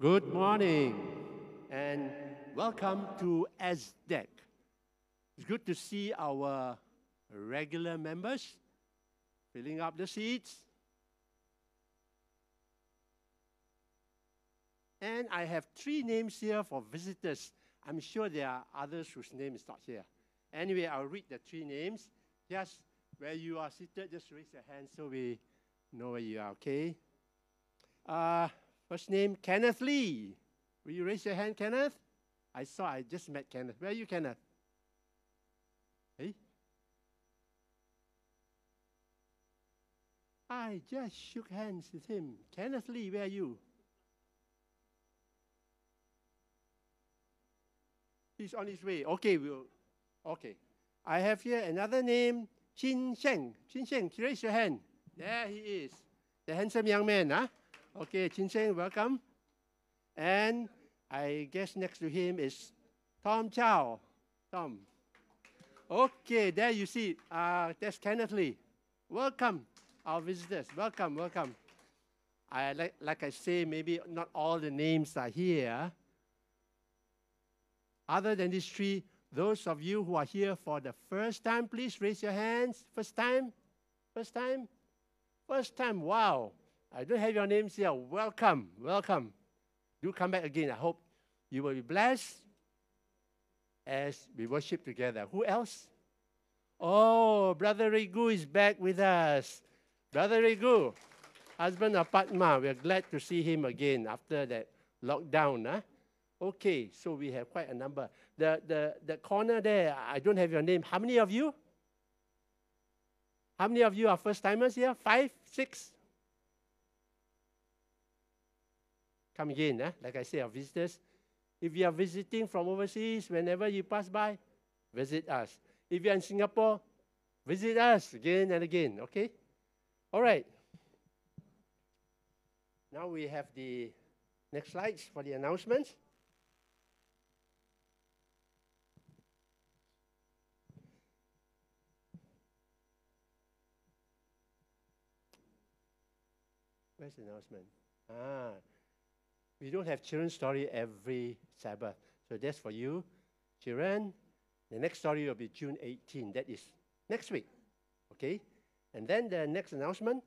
Good morning and welcome to SDEC. It's good to see our regular members filling up the seats. And I have three names here for visitors. I'm sure there are others whose name is not here. Anyway, I'll read the three names. Just where you are seated, just raise your hand so we know where you are, okay? Uh, first name, Kenneth Lee. Will you raise your hand, Kenneth? I saw, I just met Kenneth. Where are you, Kenneth? Hey? I just shook hands with him. Kenneth Lee, where are you? He's on his way. Okay, we'll. Okay. I have here another name, Chin Sheng. Chin Sheng, raise your hand. There he is. The handsome young man, huh? Okay, Chin Sheng, welcome. And I guess next to him is Tom Chow. Tom. Okay, there you see. Uh, that's Kenneth Lee. Welcome, our visitors. Welcome, welcome. I like, like I say, maybe not all the names are here. Other than these three, those of you who are here for the first time, please raise your hands. First time? First time? First time. Wow. I don't have your names here. Ah, welcome. Welcome. Do come back again. I hope you will be blessed as we worship together. Who else? Oh, Brother Rigu is back with us. Brother Rigu, husband of Padma, we are glad to see him again after that lockdown. Huh? Okay, so we have quite a number. The, the, the corner there, I don't have your name. How many of you? How many of you are first timers here? Five, six? Come again, eh? like I say, our visitors. If you are visiting from overseas, whenever you pass by, visit us. If you're in Singapore, visit us again and again, okay? All right. Now we have the next slides for the announcements. Where's the announcement? Ah, we don't have children's story every Sabbath. So that's for you. Children, the next story will be June 18. That is next week. Okay? And then the next announcement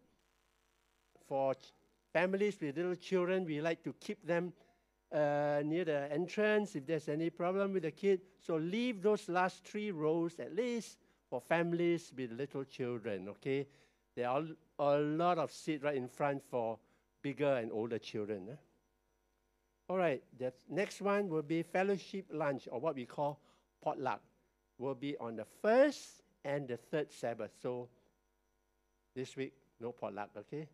for families with little children, we like to keep them uh, near the entrance if there's any problem with the kid. So leave those last three rows at least for families with little children, okay? There are a lot of seats right in front for bigger and older children. Eh? All right, the next one will be fellowship lunch, or what we call potluck, will be on the first and the third Sabbath. So this week, no potluck, okay?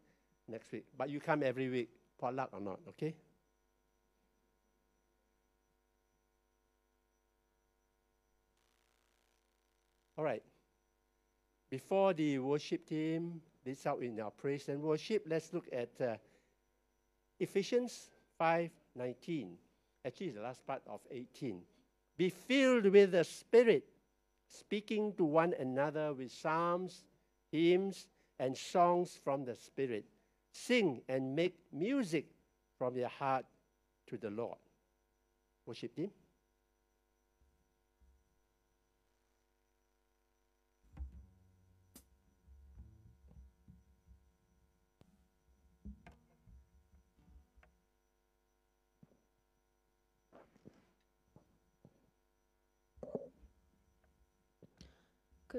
Next week. But you come every week, potluck or not, okay? All right. Before the worship team leads out in our praise and worship, let's look at uh, Ephesians 5:19. Actually, the last part of 18. Be filled with the Spirit, speaking to one another with psalms, hymns, and songs from the Spirit. Sing and make music from your heart to the Lord. Worship team.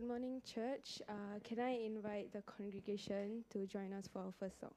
Good morning, church. Uh, can I invite the congregation to join us for our first song?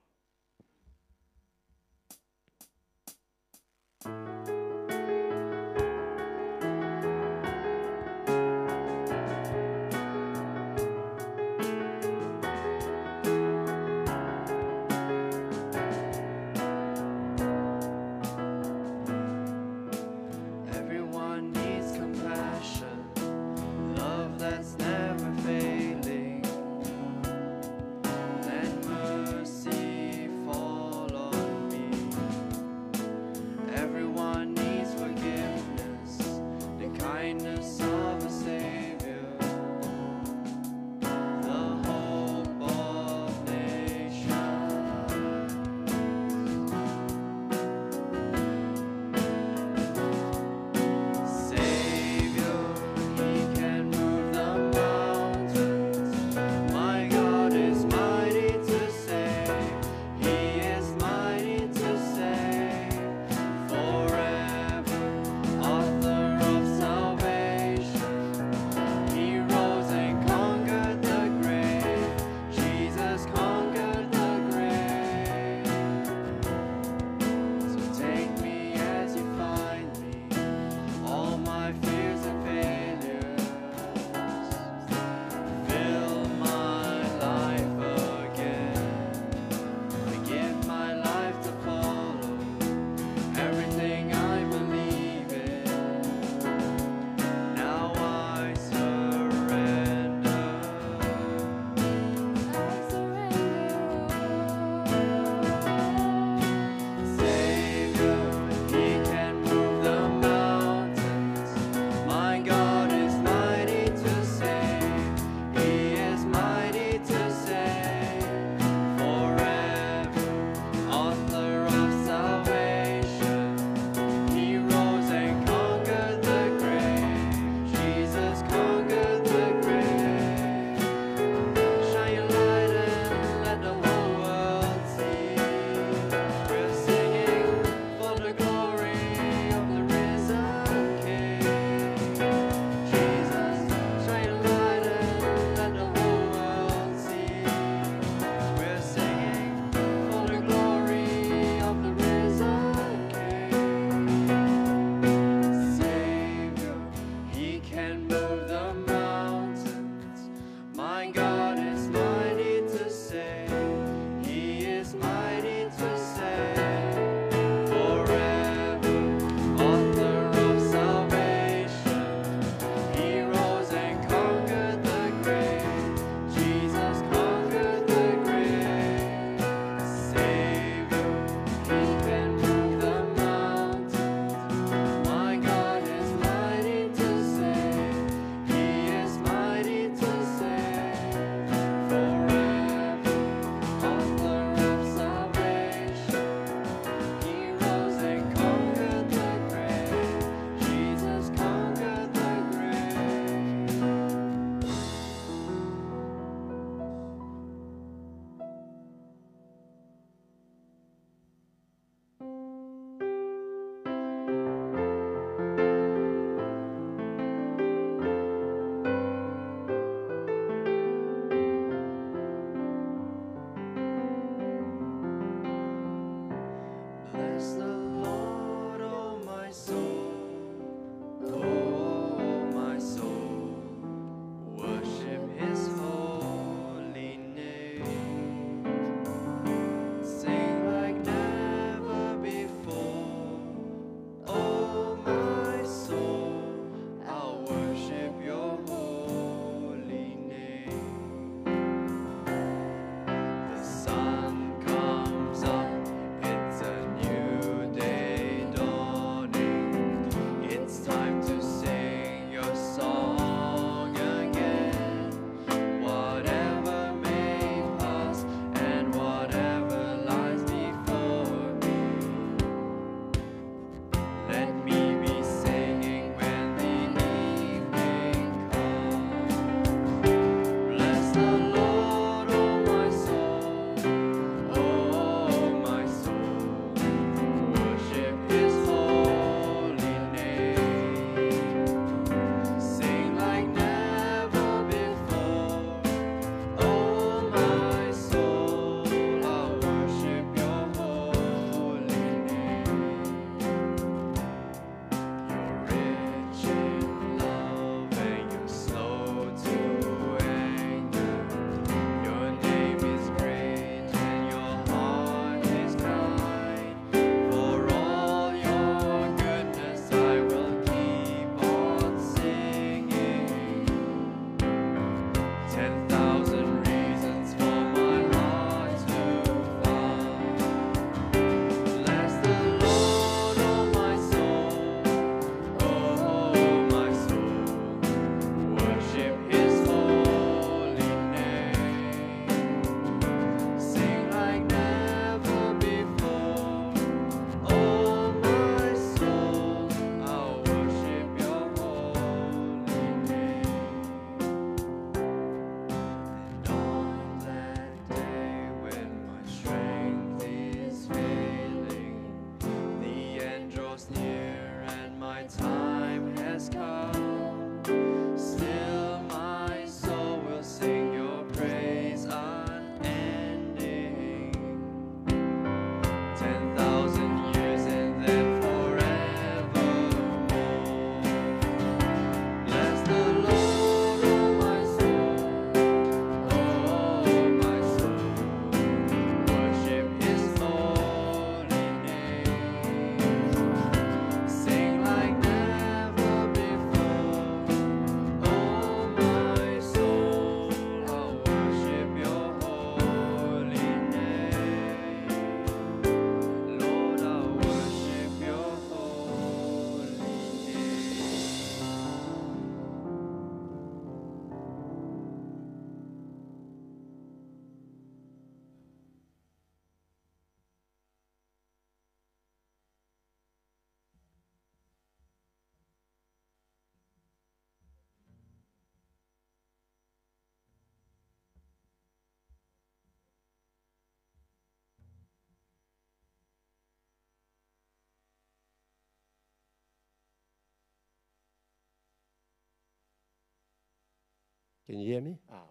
Can you hear me? Ah.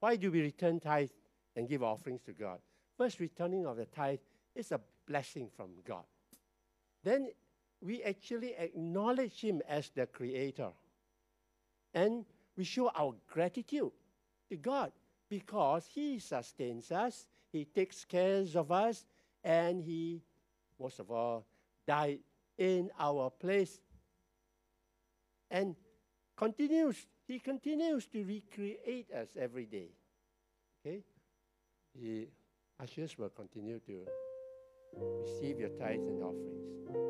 Why do we return tithe and give offerings to God? First, returning of the tithe is a blessing from God. Then we actually acknowledge Him as the Creator. And we show our gratitude to God because He sustains us, He takes care of us, and He, most of all, died in our place and continues he continues to recreate us every day. Okay? The ushers will continue to receive your tithes and offerings.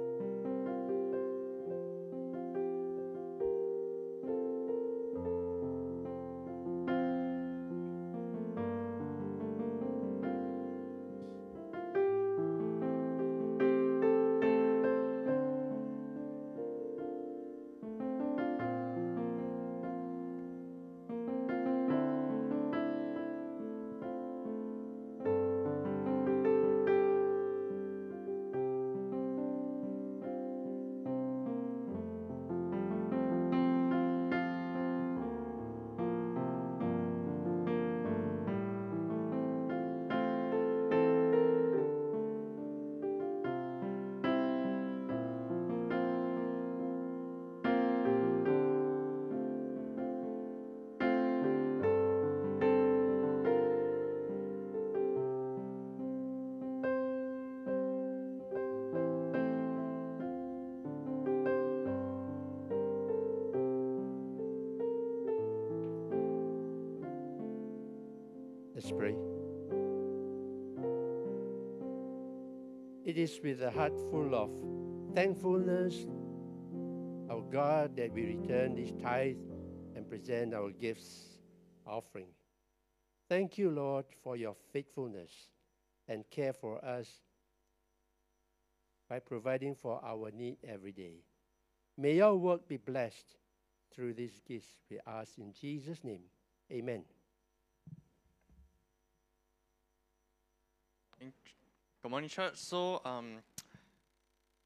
Pray. It is with a heart full of thankfulness, our God, that we return this tithe and present our gifts offering. Thank you, Lord, for your faithfulness and care for us by providing for our need every day. May your work be blessed through these gifts, we ask in Jesus' name. Amen. Good morning, church. So, um,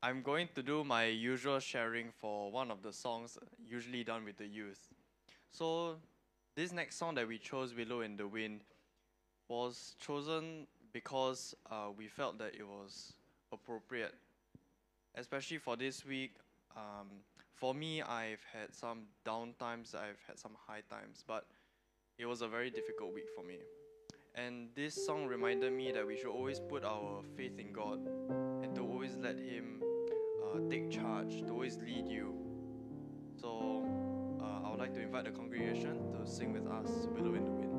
I'm going to do my usual sharing for one of the songs usually done with the youth. So, this next song that we chose, Willow in the Wind, was chosen because uh, we felt that it was appropriate, especially for this week. Um, for me, I've had some down times, I've had some high times, but it was a very difficult week for me. And this song reminded me that we should always put our faith in God and to always let Him uh, take charge, to always lead you. So uh, I would like to invite the congregation to sing with us Willow in the Wind.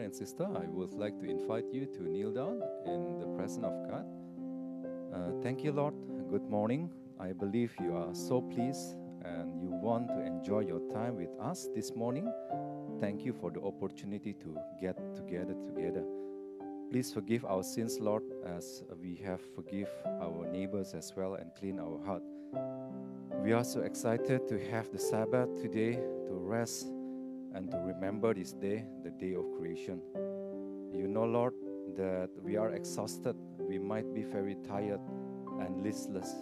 Brother and sister, I would like to invite you to kneel down in the presence of God. Uh, thank you, Lord. Good morning. I believe you are so pleased and you want to enjoy your time with us this morning. Thank you for the opportunity to get together together. Please forgive our sins, Lord, as we have forgive our neighbors as well and clean our heart. We are so excited to have the Sabbath today to rest and to remember this day, the day of creation. You know, Lord, that we are exhausted. We might be very tired and listless,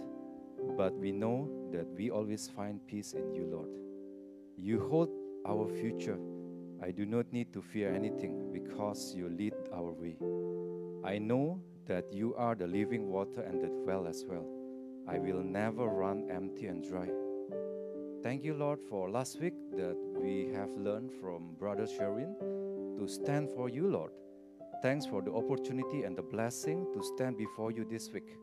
but we know that we always find peace in you, Lord. You hold our future. I do not need to fear anything because you lead our way. I know that you are the living water and the well as well. I will never run empty and dry. Thank you, Lord, for last week that we have learned from Brother Sherwin to stand for you, Lord. Thanks for the opportunity and the blessing to stand before you this week.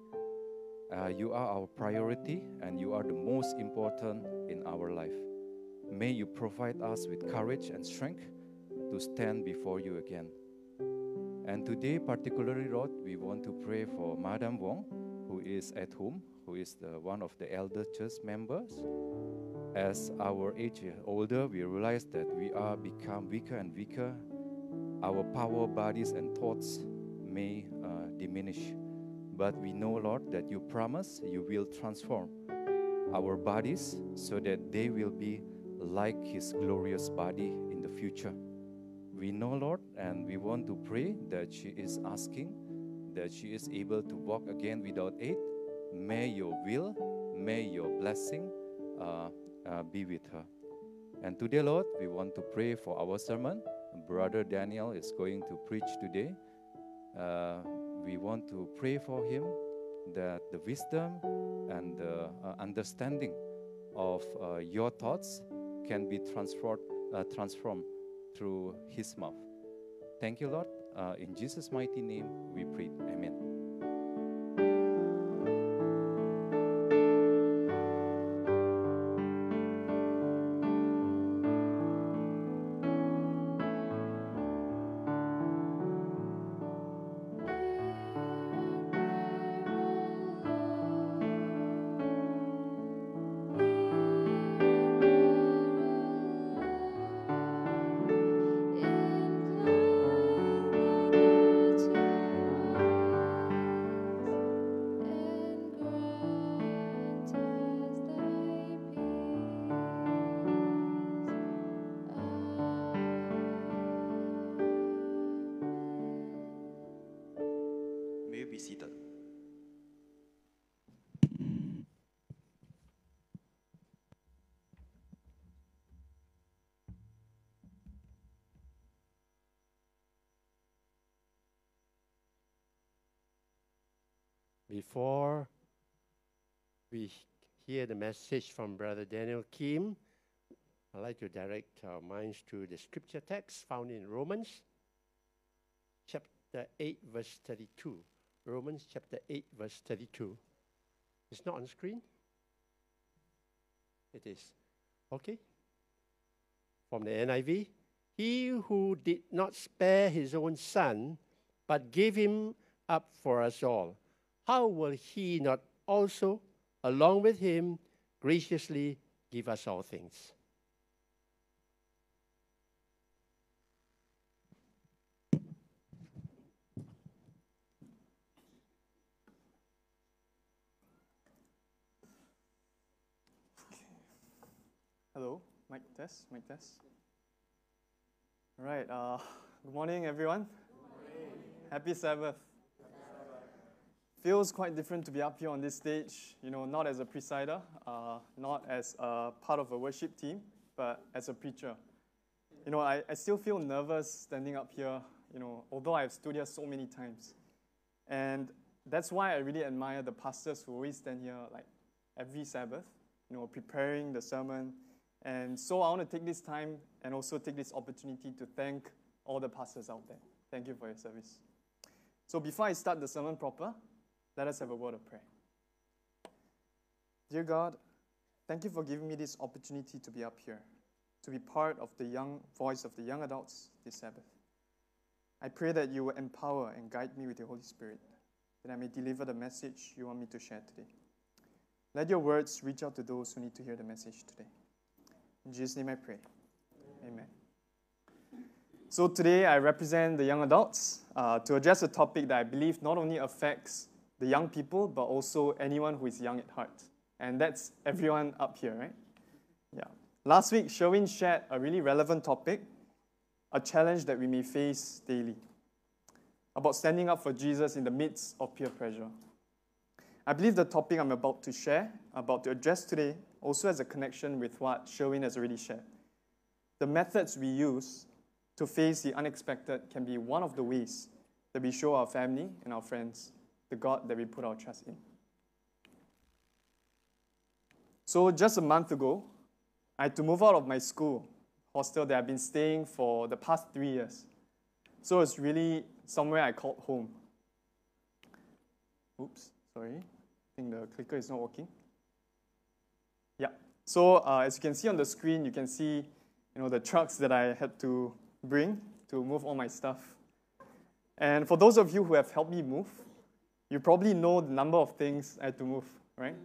Uh, you are our priority and you are the most important in our life. May you provide us with courage and strength to stand before you again. And today, particularly, Lord, we want to pray for Madam Wong, who is at home, who is the, one of the elder church members. As our age older, we realize that we are become weaker and weaker. Our power, bodies, and thoughts may uh, diminish. But we know, Lord, that you promise you will transform our bodies so that they will be like His glorious body in the future. We know, Lord, and we want to pray that she is asking that she is able to walk again without aid. May your will, may your blessing uh, uh, be with her. And today, Lord, we want to pray for our sermon. Brother Daniel is going to preach today. Uh, we want to pray for him that the wisdom and the uh, understanding of uh, your thoughts can be transformed, uh, transformed through his mouth. Thank you, Lord. Uh, in Jesus' mighty name, we pray. Amen. Before we hear the message from Brother Daniel Kim, I'd like to direct our minds to the scripture text found in Romans chapter 8, verse 32. Romans chapter 8, verse 32. It's not on screen? It is. Okay. From the NIV. He who did not spare his own son, but gave him up for us all, how will he not also, along with him, graciously give us all things? Hello, mic test, mic test. All right, uh, good morning, everyone. Happy Sabbath. Feels quite different to be up here on this stage, you know, not as a presider, uh, not as a part of a worship team, but as a preacher. You know, I, I still feel nervous standing up here, you know, although I've stood here so many times. And that's why I really admire the pastors who always stand here like every Sabbath, you know, preparing the sermon, and so I want to take this time and also take this opportunity to thank all the pastors out there. Thank you for your service. So before I start the sermon proper, let us have a word of prayer. Dear God, thank you for giving me this opportunity to be up here, to be part of the young voice of the young adults this Sabbath. I pray that you will empower and guide me with your Holy Spirit, that I may deliver the message you want me to share today. Let your words reach out to those who need to hear the message today. In Jesus' name I pray. Amen. So today I represent the young adults uh, to address a topic that I believe not only affects the young people, but also anyone who is young at heart. And that's everyone up here, right? Yeah. Last week, Sherwin shared a really relevant topic, a challenge that we may face daily, about standing up for Jesus in the midst of peer pressure. I believe the topic I'm about to share, about to address today, also has a connection with what Sherwin has already shared. The methods we use to face the unexpected can be one of the ways that we show our family and our friends the God that we put our trust in. So, just a month ago, I had to move out of my school hostel that I've been staying for the past three years. So, it's really somewhere I called home. Oops, sorry. I think the clicker is not working. Yeah. So, uh, as you can see on the screen, you can see you know, the trucks that I had to bring to move all my stuff. And for those of you who have helped me move, you probably know the number of things I had to move, right?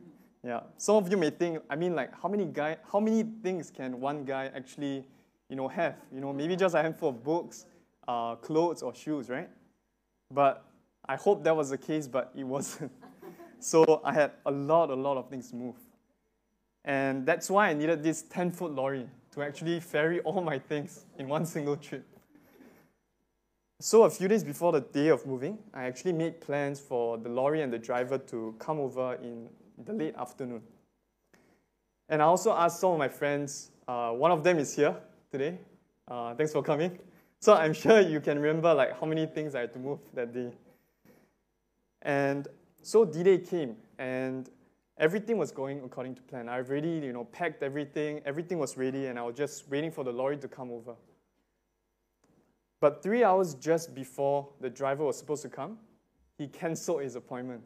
Yeah. Some of you may think, I mean, like, how many guy, how many things can one guy actually, you know, have? You know, maybe just a handful of books, uh, clothes, or shoes, right? But I hope that was the case, but it wasn't. so I had a lot, a lot of things to move. And that's why I needed this 10 foot lorry to actually ferry all my things in one single trip. So a few days before the day of moving, I actually made plans for the lorry and the driver to come over in the late afternoon. And I also asked some of my friends, uh, one of them is here today. Uh, thanks for coming. So I'm sure you can remember like how many things I had to move that day. And so D-Day came and everything was going according to plan. I've already, you know, packed everything, everything was ready, and I was just waiting for the lorry to come over. But three hours just before the driver was supposed to come, he canceled his appointment.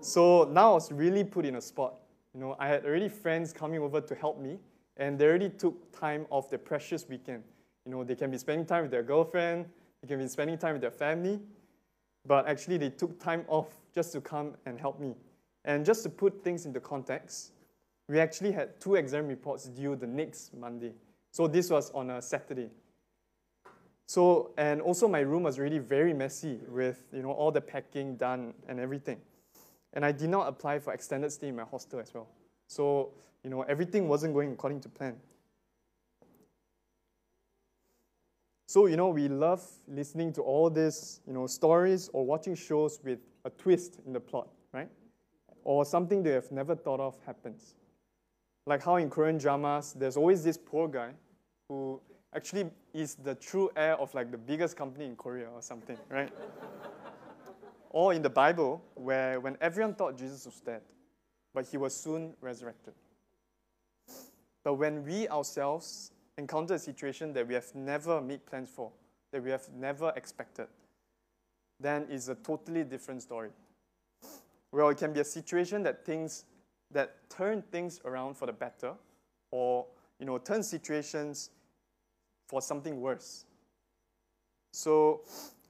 So now I was really put in a spot. You know, I had already friends coming over to help me, and they already took time off their precious weekend. You know, they can be spending time with their girlfriend, they can be spending time with their family, but actually they took time off just to come and help me. And just to put things into context, we actually had two exam reports due the next Monday. So this was on a Saturday. So, and also my room was really very messy with, you know, all the packing done and everything. And I did not apply for extended stay in my hostel as well. So, you know, everything wasn't going according to plan. So, you know, we love listening to all these, you know, stories or watching shows with a twist in the plot, right? Or something they have never thought of happens. Like how in Korean dramas, there's always this poor guy who actually is the true heir of like the biggest company in Korea or something, right? or in the Bible, where when everyone thought Jesus was dead, but he was soon resurrected. But when we ourselves encounter a situation that we have never made plans for, that we have never expected, then it's a totally different story. Well, it can be a situation that things that turn things around for the better, or you know, turn situations for something worse. So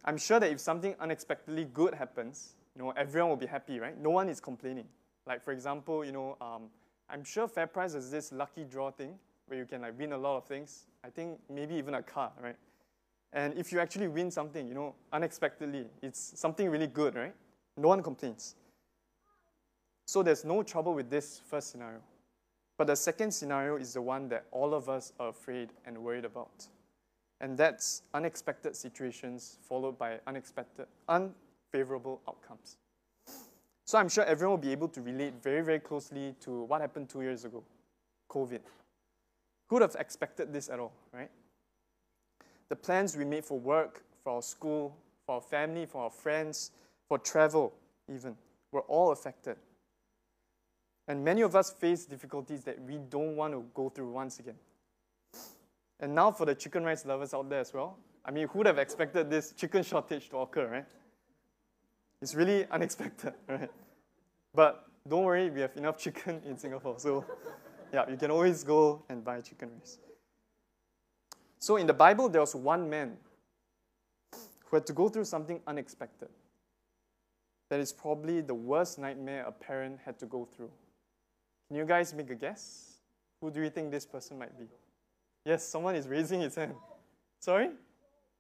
I'm sure that if something unexpectedly good happens, you know, everyone will be happy, right? No one is complaining. Like for example, you know, um, I'm sure FairPrice has this lucky draw thing where you can like win a lot of things. I think maybe even a car, right? And if you actually win something, you know, unexpectedly, it's something really good, right? No one complains. So there's no trouble with this first scenario. But the second scenario is the one that all of us are afraid and worried about. And that's unexpected situations followed by unexpected, unfavorable outcomes. So I'm sure everyone will be able to relate very, very closely to what happened two years ago COVID. Who would have expected this at all, right? The plans we made for work, for our school, for our family, for our friends, for travel, even, were all affected. And many of us face difficulties that we don't want to go through once again. And now for the chicken rice lovers out there as well. I mean, who would have expected this chicken shortage to occur, right? It's really unexpected, right? But don't worry, we have enough chicken in Singapore. So, yeah, you can always go and buy chicken rice. So, in the Bible, there was one man who had to go through something unexpected. That is probably the worst nightmare a parent had to go through. Can you guys make a guess? Who do you think this person might be? Yes, someone is raising his hand. Sorry?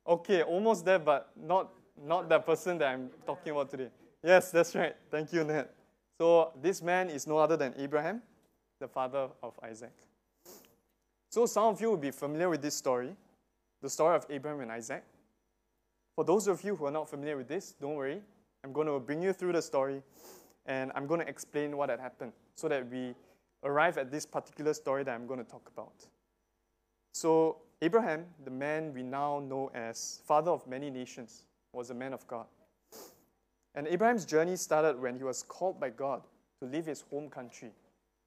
Okay, almost there, but not, not that person that I'm talking about today. Yes, that's right. Thank you, Ned. So this man is no other than Abraham, the father of Isaac. So some of you will be familiar with this story, the story of Abraham and Isaac. For those of you who are not familiar with this, don't worry. I'm going to bring you through the story and I'm going to explain what had happened so that we arrive at this particular story that I'm going to talk about. So, Abraham, the man we now know as father of many nations, was a man of God. And Abraham's journey started when he was called by God to leave his home country,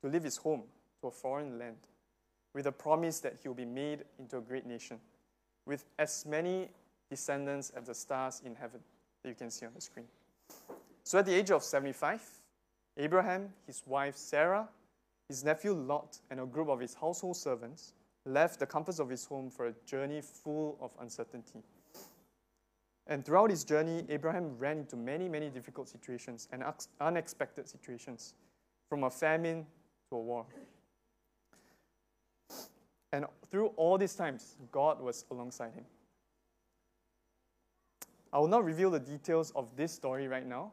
to leave his home to a foreign land, with a promise that he will be made into a great nation, with as many descendants as the stars in heaven that you can see on the screen. So at the age of 75, Abraham, his wife Sarah, his nephew Lot, and a group of his household servants left the comforts of his home for a journey full of uncertainty. And throughout his journey, Abraham ran into many, many difficult situations and unexpected situations, from a famine to a war. And through all these times, God was alongside him. I will not reveal the details of this story right now,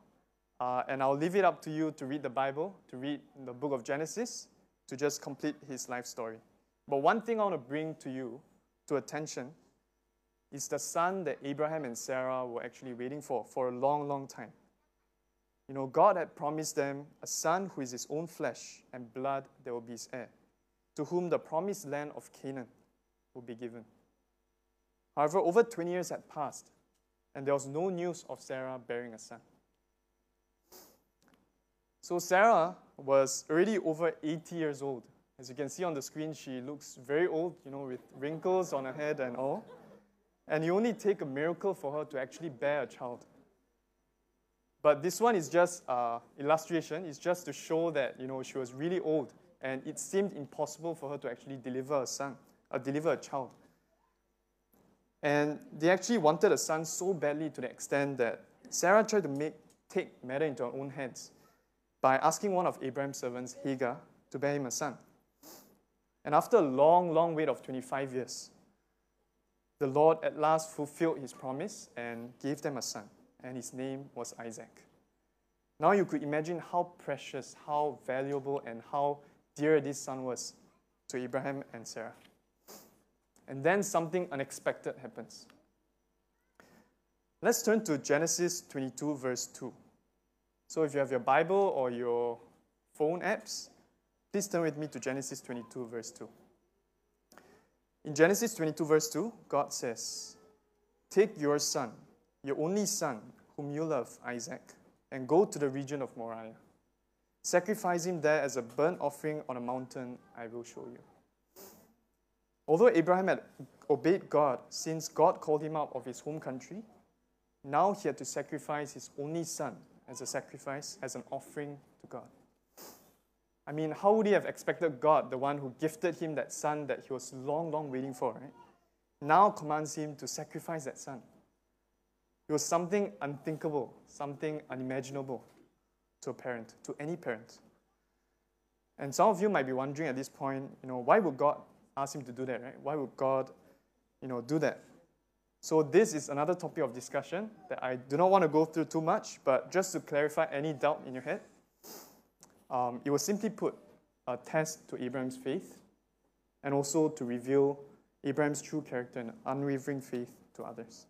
uh, and I'll leave it up to you to read the Bible, to read the book of Genesis, to just complete his life story. But one thing I want to bring to you, to attention, is the son that Abraham and Sarah were actually waiting for for a long, long time. You know, God had promised them a son who is his own flesh and blood that will be his heir, to whom the promised land of Canaan will be given. However, over 20 years had passed, and there was no news of Sarah bearing a son. So Sarah was already over 80 years old as you can see on the screen, she looks very old, you know, with wrinkles on her head and all. And you only take a miracle for her to actually bear a child. But this one is just uh, illustration. It's just to show that, you know, she was really old and it seemed impossible for her to actually deliver a son, uh, deliver a child. And they actually wanted a son so badly to the extent that Sarah tried to make, take matter into her own hands by asking one of Abraham's servants, Hagar, to bear him a son. And after a long, long wait of 25 years, the Lord at last fulfilled his promise and gave them a son, and his name was Isaac. Now you could imagine how precious, how valuable, and how dear this son was to Abraham and Sarah. And then something unexpected happens. Let's turn to Genesis 22, verse 2. So if you have your Bible or your phone apps, Please turn with me to Genesis 22, verse 2. In Genesis 22, verse 2, God says, Take your son, your only son, whom you love, Isaac, and go to the region of Moriah. Sacrifice him there as a burnt offering on a mountain I will show you. Although Abraham had obeyed God since God called him out of his home country, now he had to sacrifice his only son as a sacrifice, as an offering to God. I mean, how would he have expected God, the one who gifted him that son that he was long, long waiting for, right? Now commands him to sacrifice that son. It was something unthinkable, something unimaginable to a parent, to any parent. And some of you might be wondering at this point, you know, why would God ask him to do that, right? Why would God, you know, do that? So this is another topic of discussion that I do not want to go through too much, but just to clarify any doubt in your head, um, it was simply put a test to Abraham's faith and also to reveal Abraham's true character and unwavering faith to others.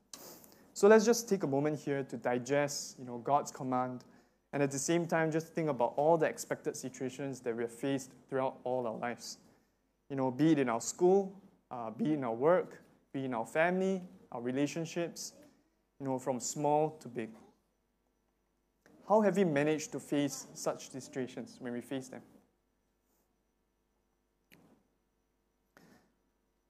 So let's just take a moment here to digest you know, God's command and at the same time just think about all the expected situations that we have faced throughout all our lives. You know, be it in our school, uh, be it in our work, be it in our family, our relationships, you know, from small to big. How have we managed to face such situations when we face them?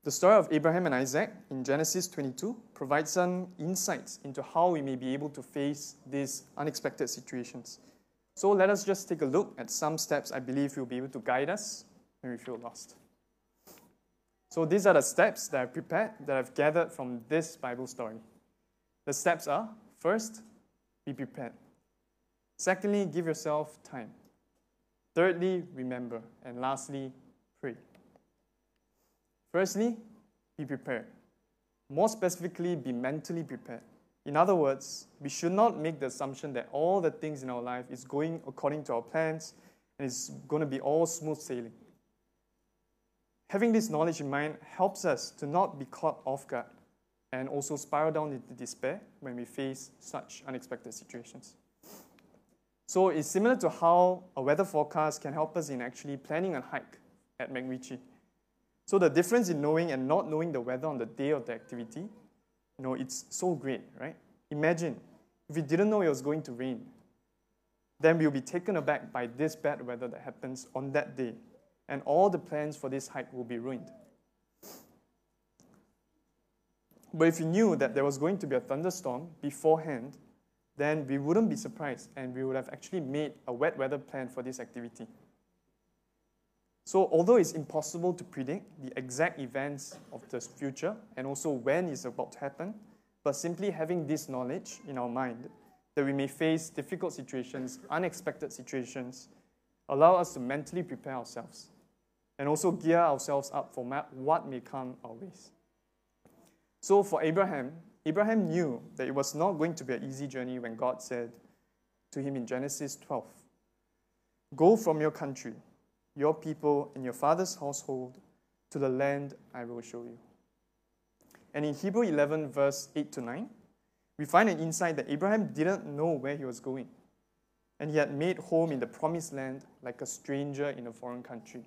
The story of Abraham and Isaac in Genesis 22 provides some insights into how we may be able to face these unexpected situations. So let us just take a look at some steps I believe will be able to guide us when we feel lost. So these are the steps that I've prepared, that I've gathered from this Bible story. The steps are first, be prepared. Secondly, give yourself time. Thirdly, remember. And lastly, pray. Firstly, be prepared. More specifically, be mentally prepared. In other words, we should not make the assumption that all the things in our life is going according to our plans and it's going to be all smooth sailing. Having this knowledge in mind helps us to not be caught off guard and also spiral down into despair when we face such unexpected situations. So it's similar to how a weather forecast can help us in actually planning a hike at MacRitchie. So the difference in knowing and not knowing the weather on the day of the activity, you know, it's so great, right? Imagine if we didn't know it was going to rain, then we'll be taken aback by this bad weather that happens on that day, and all the plans for this hike will be ruined. But if we knew that there was going to be a thunderstorm beforehand, then we wouldn't be surprised and we would have actually made a wet weather plan for this activity. So, although it's impossible to predict the exact events of the future and also when it's about to happen, but simply having this knowledge in our mind that we may face difficult situations, unexpected situations, allow us to mentally prepare ourselves and also gear ourselves up for what may come our ways. So, for Abraham, Abraham knew that it was not going to be an easy journey when God said to him in Genesis 12 Go from your country, your people, and your father's household to the land I will show you. And in Hebrew 11, verse 8 to 9, we find an insight that Abraham didn't know where he was going, and he had made home in the promised land like a stranger in a foreign country.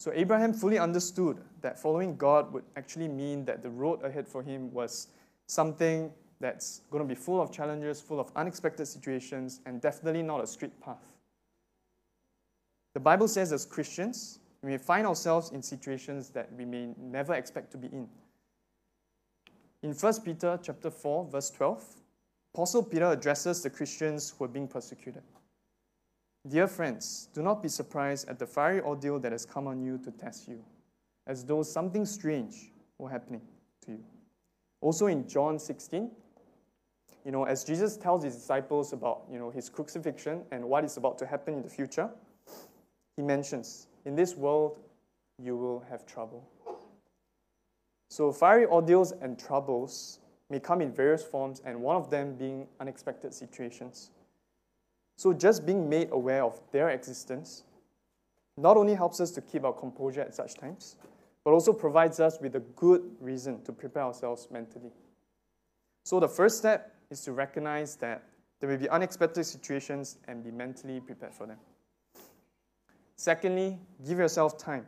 So Abraham fully understood that following God would actually mean that the road ahead for him was something that's going to be full of challenges, full of unexpected situations, and definitely not a straight path. The Bible says, as Christians, we may find ourselves in situations that we may never expect to be in. In 1 Peter chapter 4, verse 12, Apostle Peter addresses the Christians who are being persecuted. Dear friends, do not be surprised at the fiery ordeal that has come on you to test you, as though something strange were happening to you. Also in John 16, you know, as Jesus tells his disciples about, you know, his crucifixion and what is about to happen in the future, he mentions, in this world you will have trouble. So fiery ordeals and troubles may come in various forms, and one of them being unexpected situations. So just being made aware of their existence not only helps us to keep our composure at such times, but also provides us with a good reason to prepare ourselves mentally. So the first step is to recognize that there will be unexpected situations and be mentally prepared for them. Secondly, give yourself time.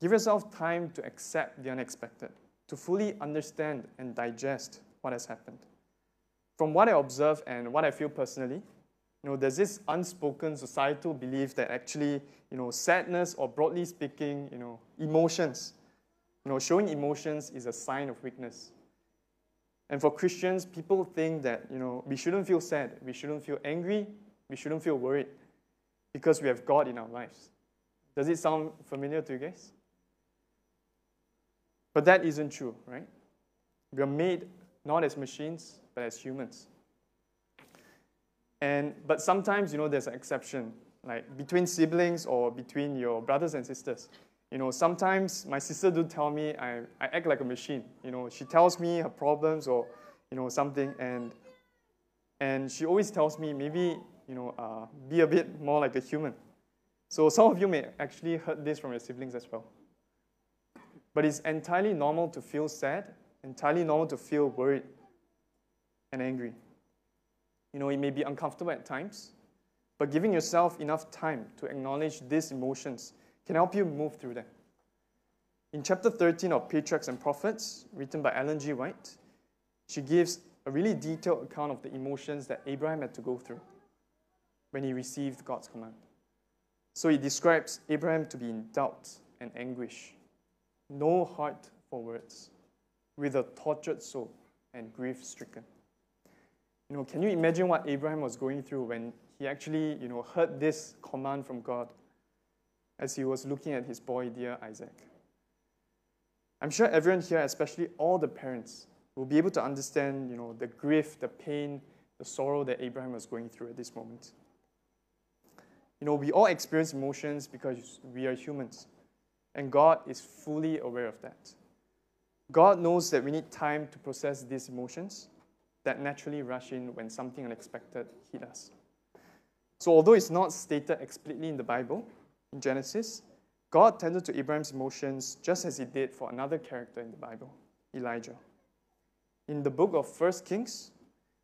Give yourself time to accept the unexpected, to fully understand and digest what has happened. From what I observe and what I feel personally, you know, there's this unspoken societal belief that actually, you know, sadness or broadly speaking, you know, emotions, you know, showing emotions is a sign of weakness. And for Christians, people think that, you know, we shouldn't feel sad, we shouldn't feel angry, we shouldn't feel worried because we have God in our lives. Does it sound familiar to you guys? But that isn't true, right? We are made not as machines, but as humans. And, but sometimes, you know, there's an exception, like between siblings or between your brothers and sisters. You know, sometimes my sister do tell me I, I act like a machine. You know, she tells me her problems or, you know, something, and, and she always tells me maybe, you know, uh, be a bit more like a human. So some of you may actually heard this from your siblings as well. But it's entirely normal to feel sad, entirely normal to feel worried and angry. You know, it may be uncomfortable at times, but giving yourself enough time to acknowledge these emotions can help you move through them. In chapter 13 of Patriarchs and Prophets, written by Ellen G. White, she gives a really detailed account of the emotions that Abraham had to go through when he received God's command. So he describes Abraham to be in doubt and anguish, no heart for words, with a tortured soul and grief stricken. You know, can you imagine what Abraham was going through when he actually, you know, heard this command from God as he was looking at his boy, dear Isaac? I'm sure everyone here, especially all the parents, we'll be able to understand, you know, the grief, the pain, the sorrow that Abraham was going through at this moment. You know, we all experience emotions because we are humans, and God is fully aware of that. God knows that we need time to process these emotions that naturally rush in when something unexpected hit us. So, although it's not stated explicitly in the Bible, in Genesis, God tended to Abraham's emotions just as he did for another character in the Bible, Elijah. In the book of 1 Kings,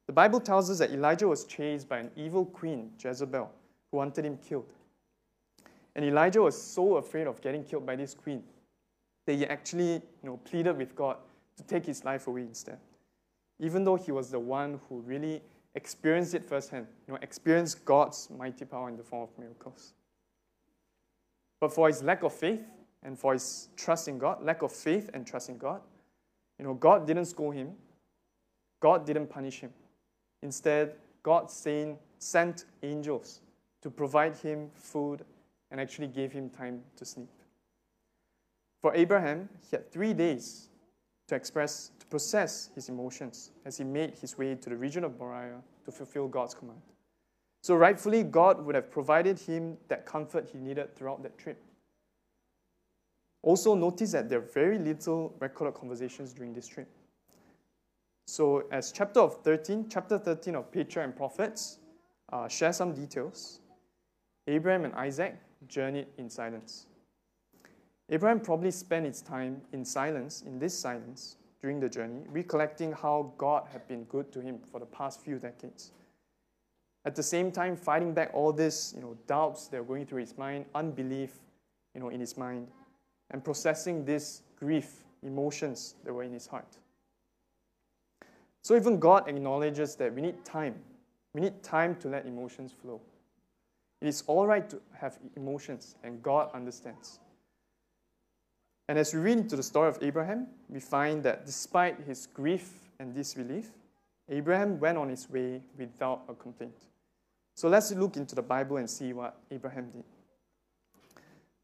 the Bible tells us that Elijah was chased by an evil queen, Jezebel, who wanted him killed. And Elijah was so afraid of getting killed by this queen that he actually you know, pleaded with God to take his life away instead. Even though he was the one who really experienced it firsthand, you know, experienced God's mighty power in the form of miracles. But for his lack of faith and for his trust in God, lack of faith and trust in God, you know, God didn't scold him. God didn't punish him. Instead, God sent sent angels to provide him food and actually gave him time to sleep. For Abraham, he had three days to express, process his emotions as he made his way to the region of Moriah to fulfill God's command. So, rightfully, God would have provided him that comfort he needed throughout that trip. Also, notice that there are very little recorded conversations during this trip. So, as chapter of 13, chapter 13 of Patriarch and Prophets, uh, share some details. Abraham and Isaac journeyed in silence. Abraham probably spent his time in silence, in this silence, during the journey, recollecting how God had been good to him for the past few decades. At the same time, fighting back all these you know, doubts that were going through his mind, unbelief you know, in his mind, and processing this grief, emotions that were in his heart. So even God acknowledges that we need time. We need time to let emotions flow. It is all right to have emotions, and God understands. And as we read into the story of Abraham, we find that despite his grief and disbelief, Abraham went on his way without a complaint. So let's look into the Bible and see what Abraham did.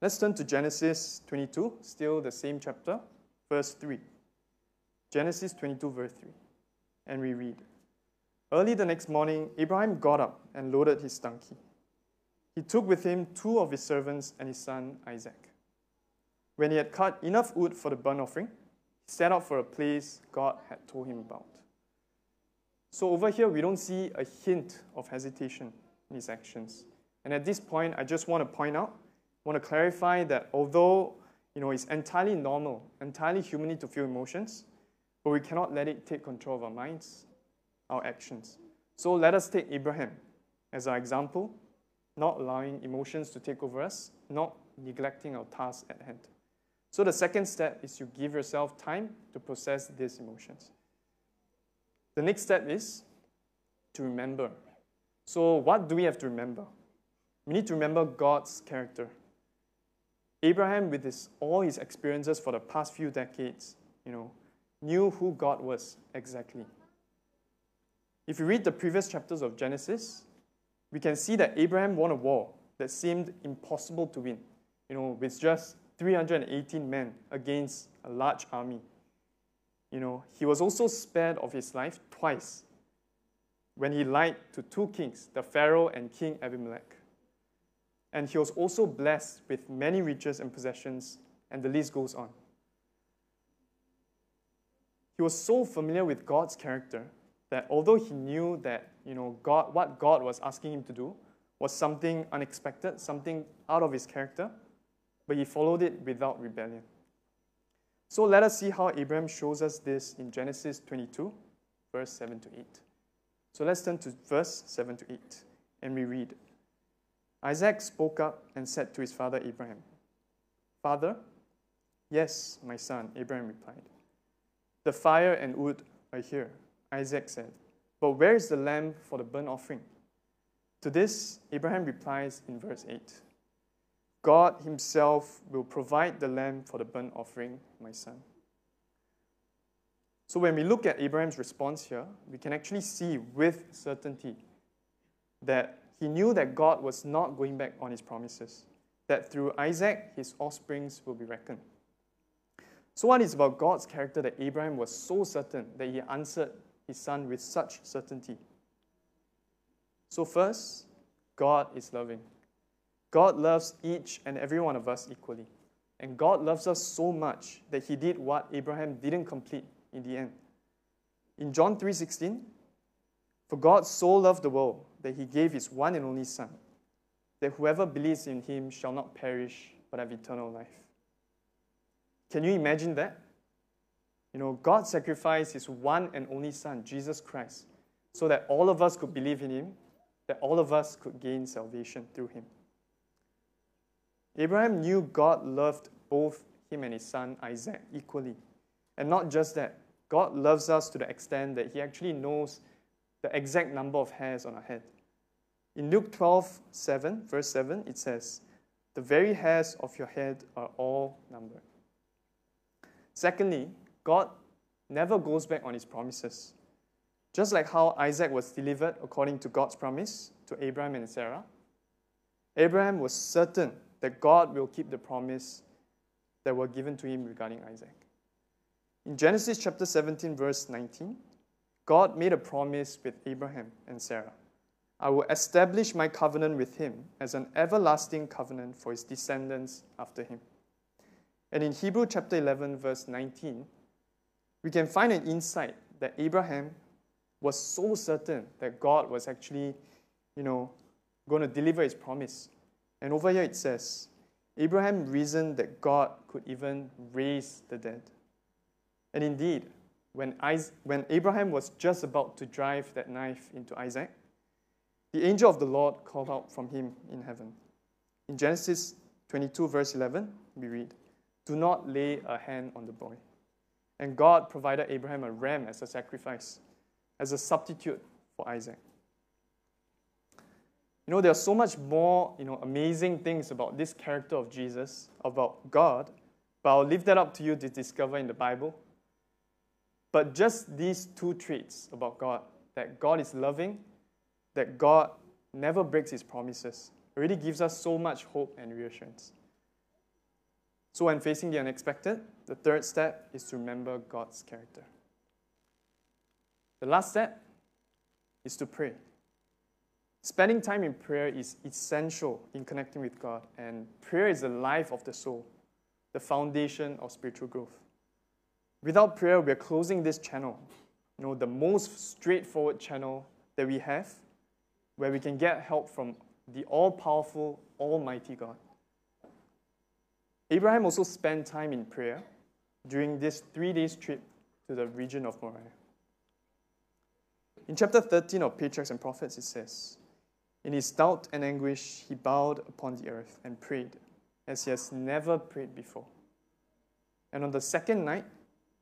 Let's turn to Genesis 22, still the same chapter, verse 3. Genesis 22, verse 3. And we read Early the next morning, Abraham got up and loaded his donkey. He took with him two of his servants and his son Isaac. When he had cut enough wood for the burnt offering, he set out for a place God had told him about. So over here, we don't see a hint of hesitation in his actions. And at this point, I just want to point out, want to clarify that although you know, it's entirely normal, entirely human to feel emotions, but we cannot let it take control of our minds, our actions. So let us take Abraham as our example, not allowing emotions to take over us, not neglecting our task at hand. So the second step is you give yourself time to process these emotions. The next step is to remember. So what do we have to remember? We need to remember God's character. Abraham, with his, all his experiences for the past few decades, you know, knew who God was exactly. If you read the previous chapters of Genesis, we can see that Abraham won a war that seemed impossible to win, you know, with just 318 men against a large army. You know, he was also spared of his life twice when he lied to two kings, the Pharaoh and King Abimelech. And he was also blessed with many riches and possessions, and the list goes on. He was so familiar with God's character that although he knew that you know, God, what God was asking him to do was something unexpected, something out of his character, but he followed it without rebellion. So let us see how Abraham shows us this in Genesis 22, verse 7 to 8. So let's turn to verse 7 to 8, and we read Isaac spoke up and said to his father Abraham, Father, yes, my son, Abraham replied. The fire and wood are here, Isaac said, but where is the lamb for the burnt offering? To this, Abraham replies in verse 8 God Himself will provide the lamb for the burnt offering, my son. So when we look at Abraham's response here, we can actually see with certainty that he knew that God was not going back on his promises, that through Isaac, his offsprings will be reckoned. So, what is about God's character that Abraham was so certain that he answered his son with such certainty? So, first, God is loving. God loves each and every one of us equally. And God loves us so much that he did what Abraham didn't complete in the end. In John 3:16, for God so loved the world that he gave his one and only son, that whoever believes in him shall not perish but have eternal life. Can you imagine that? You know, God sacrificed his one and only son, Jesus Christ, so that all of us could believe in him, that all of us could gain salvation through him. Abraham knew God loved both him and his son Isaac equally. And not just that, God loves us to the extent that he actually knows the exact number of hairs on our head. In Luke 12, 7, verse 7, it says, The very hairs of your head are all numbered. Secondly, God never goes back on his promises. Just like how Isaac was delivered according to God's promise to Abraham and Sarah, Abraham was certain that God will keep the promise that were given to him regarding Isaac. In Genesis chapter 17, verse 19, God made a promise with Abraham and Sarah. I will establish my covenant with him as an everlasting covenant for his descendants after him. And in Hebrew chapter 11, verse 19, we can find an insight that Abraham was so certain that God was actually, you know, going to deliver his promise. And over here it says, Abraham reasoned that God could even raise the dead. And indeed, when, Isaac, when Abraham was just about to drive that knife into Isaac, the angel of the Lord called out from him in heaven. In Genesis 22, verse 11, we read, Do not lay a hand on the boy. And God provided Abraham a ram as a sacrifice, as a substitute for Isaac. You know, there are so much more, you know, amazing things about this character of Jesus, about God, but I'll leave that up to you to discover in the Bible. But just these two traits about God, that God is loving, that God never breaks his promises, already gives us so much hope and reassurance. So when facing the unexpected, the third step is to remember God's character. The last step is to pray. Spending time in prayer is essential in connecting with God, and prayer is the life of the soul, the foundation of spiritual growth. Without prayer, we're closing this channel, you know, the most straightforward channel that we have, where we can get help from the all powerful, almighty God. Abraham also spent time in prayer during this three days trip to the region of Moriah. In chapter 13 of Patriarchs and Prophets, it says, in his doubt and anguish, he bowed upon the earth and prayed as he has never prayed before. And on the second night,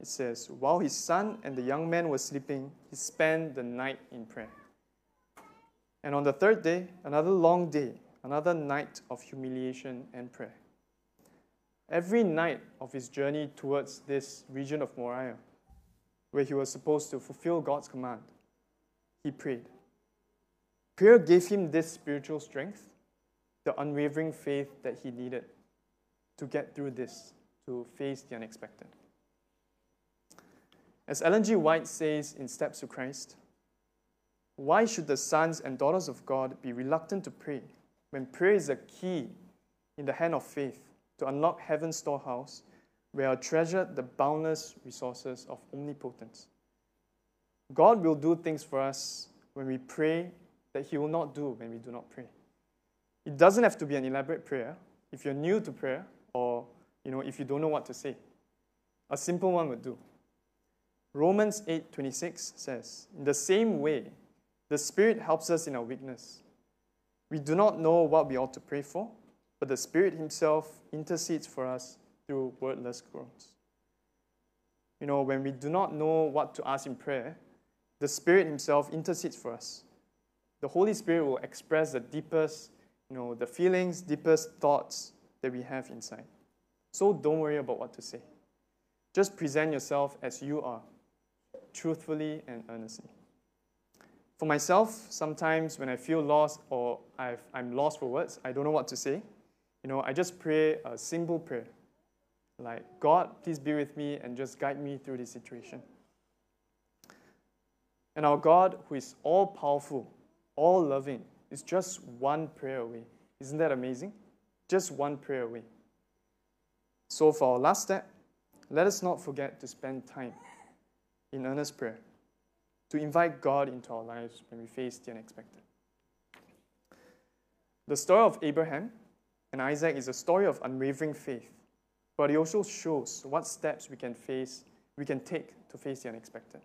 it says, while his son and the young man were sleeping, he spent the night in prayer. And on the third day, another long day, another night of humiliation and prayer. Every night of his journey towards this region of Moriah, where he was supposed to fulfill God's command, he prayed. Prayer gave him this spiritual strength, the unwavering faith that he needed to get through this, to face the unexpected. As Ellen G. White says in Steps to Christ, why should the sons and daughters of God be reluctant to pray when prayer is a key in the hand of faith to unlock heaven's storehouse where are treasured the boundless resources of omnipotence? God will do things for us when we pray that He will not do when we do not pray. It doesn't have to be an elaborate prayer. If you're new to prayer, or you know, if you don't know what to say, a simple one would do. Romans 8:26 says, "In the same way, the Spirit helps us in our weakness. We do not know what we ought to pray for, but the Spirit Himself intercedes for us through wordless groans." You know, when we do not know what to ask in prayer, the Spirit Himself intercedes for us the Holy Spirit will express the deepest, you know, the feelings, deepest thoughts that we have inside. So don't worry about what to say. Just present yourself as you are, truthfully and earnestly. For myself, sometimes when I feel lost or i am lost for words, I don't know what to say, you know, I just pray a simple prayer. Like, God, please be with me and just guide me through this situation. And our God, who is all powerful, all loving, is just one prayer away. Isn't that amazing? Just one prayer away. So, for our last step, let us not forget to spend time in earnest prayer, to invite God into our lives when we face the unexpected. The story of Abraham and Isaac is a story of unwavering faith, but it also shows what steps we can face, we can take to face the unexpected.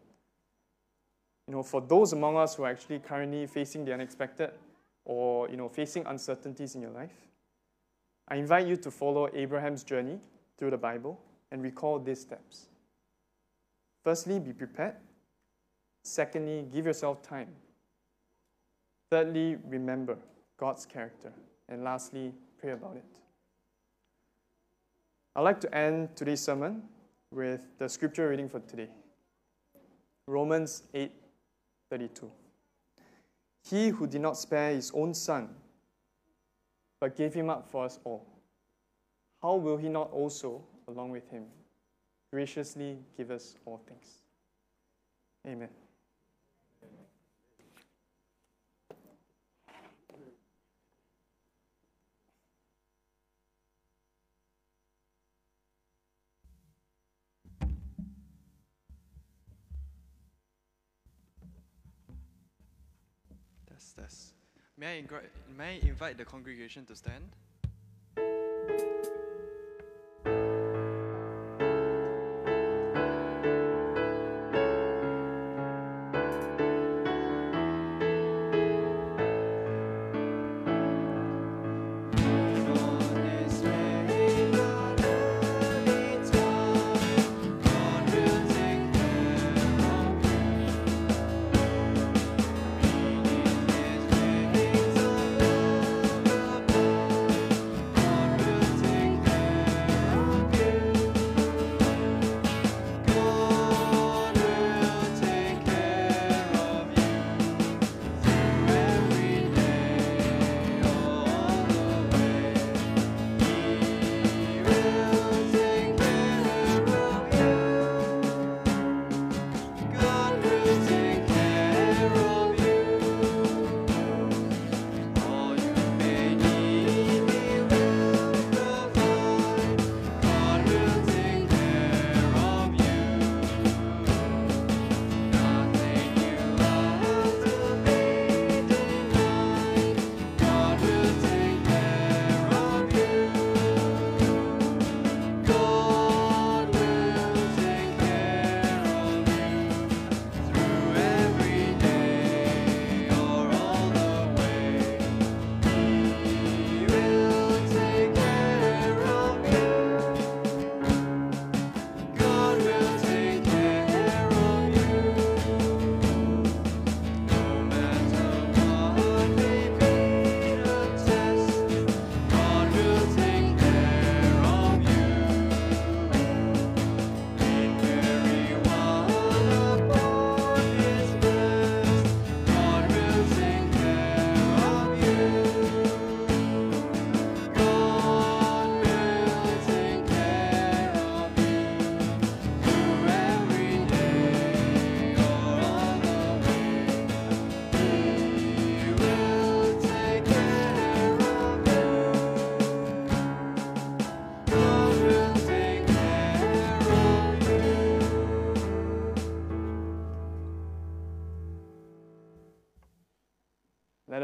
You know, for those among us who are actually currently facing the unexpected or you know facing uncertainties in your life, I invite you to follow Abraham's journey through the Bible and recall these steps. Firstly, be prepared. Secondly, give yourself time. Thirdly, remember God's character. And lastly, pray about it. I'd like to end today's sermon with the scripture reading for today. Romans 8:32. He who did not spare his own son, but gave him up for us all, how will he not also, along with him, graciously give us all things? Amen. May I, may I invite the congregation to stand?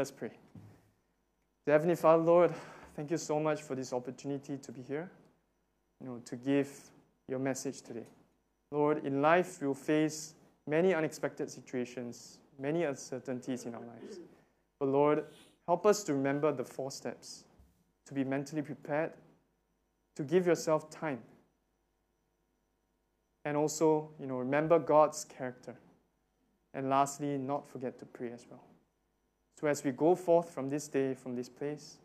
Let us pray. Dear Heavenly Father, Lord, thank you so much for this opportunity to be here, you know, to give your message today. Lord, in life we'll face many unexpected situations, many uncertainties in our lives. But Lord, help us to remember the four steps, to be mentally prepared, to give yourself time, and also, you know, remember God's character. And lastly, not forget to pray as well. So as we go forth from this day, from this place,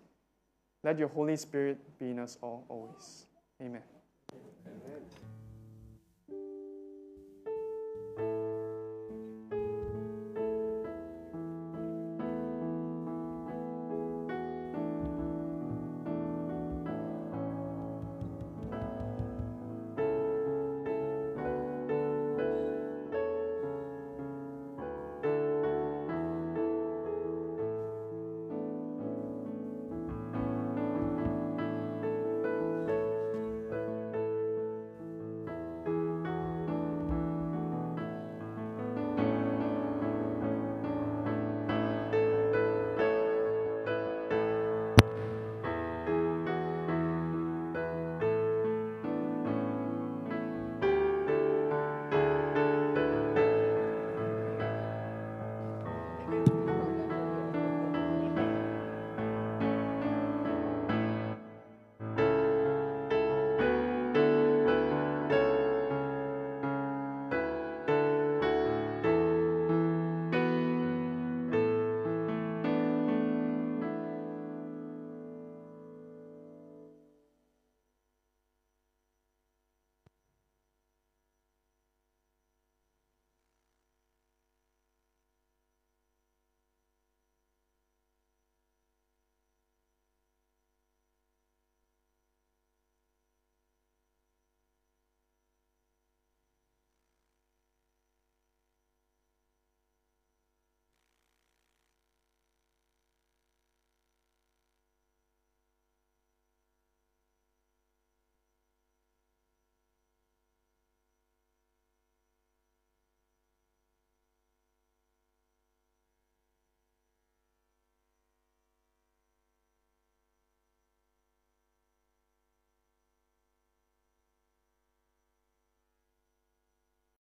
let your Holy Spirit be in us all always. Amen.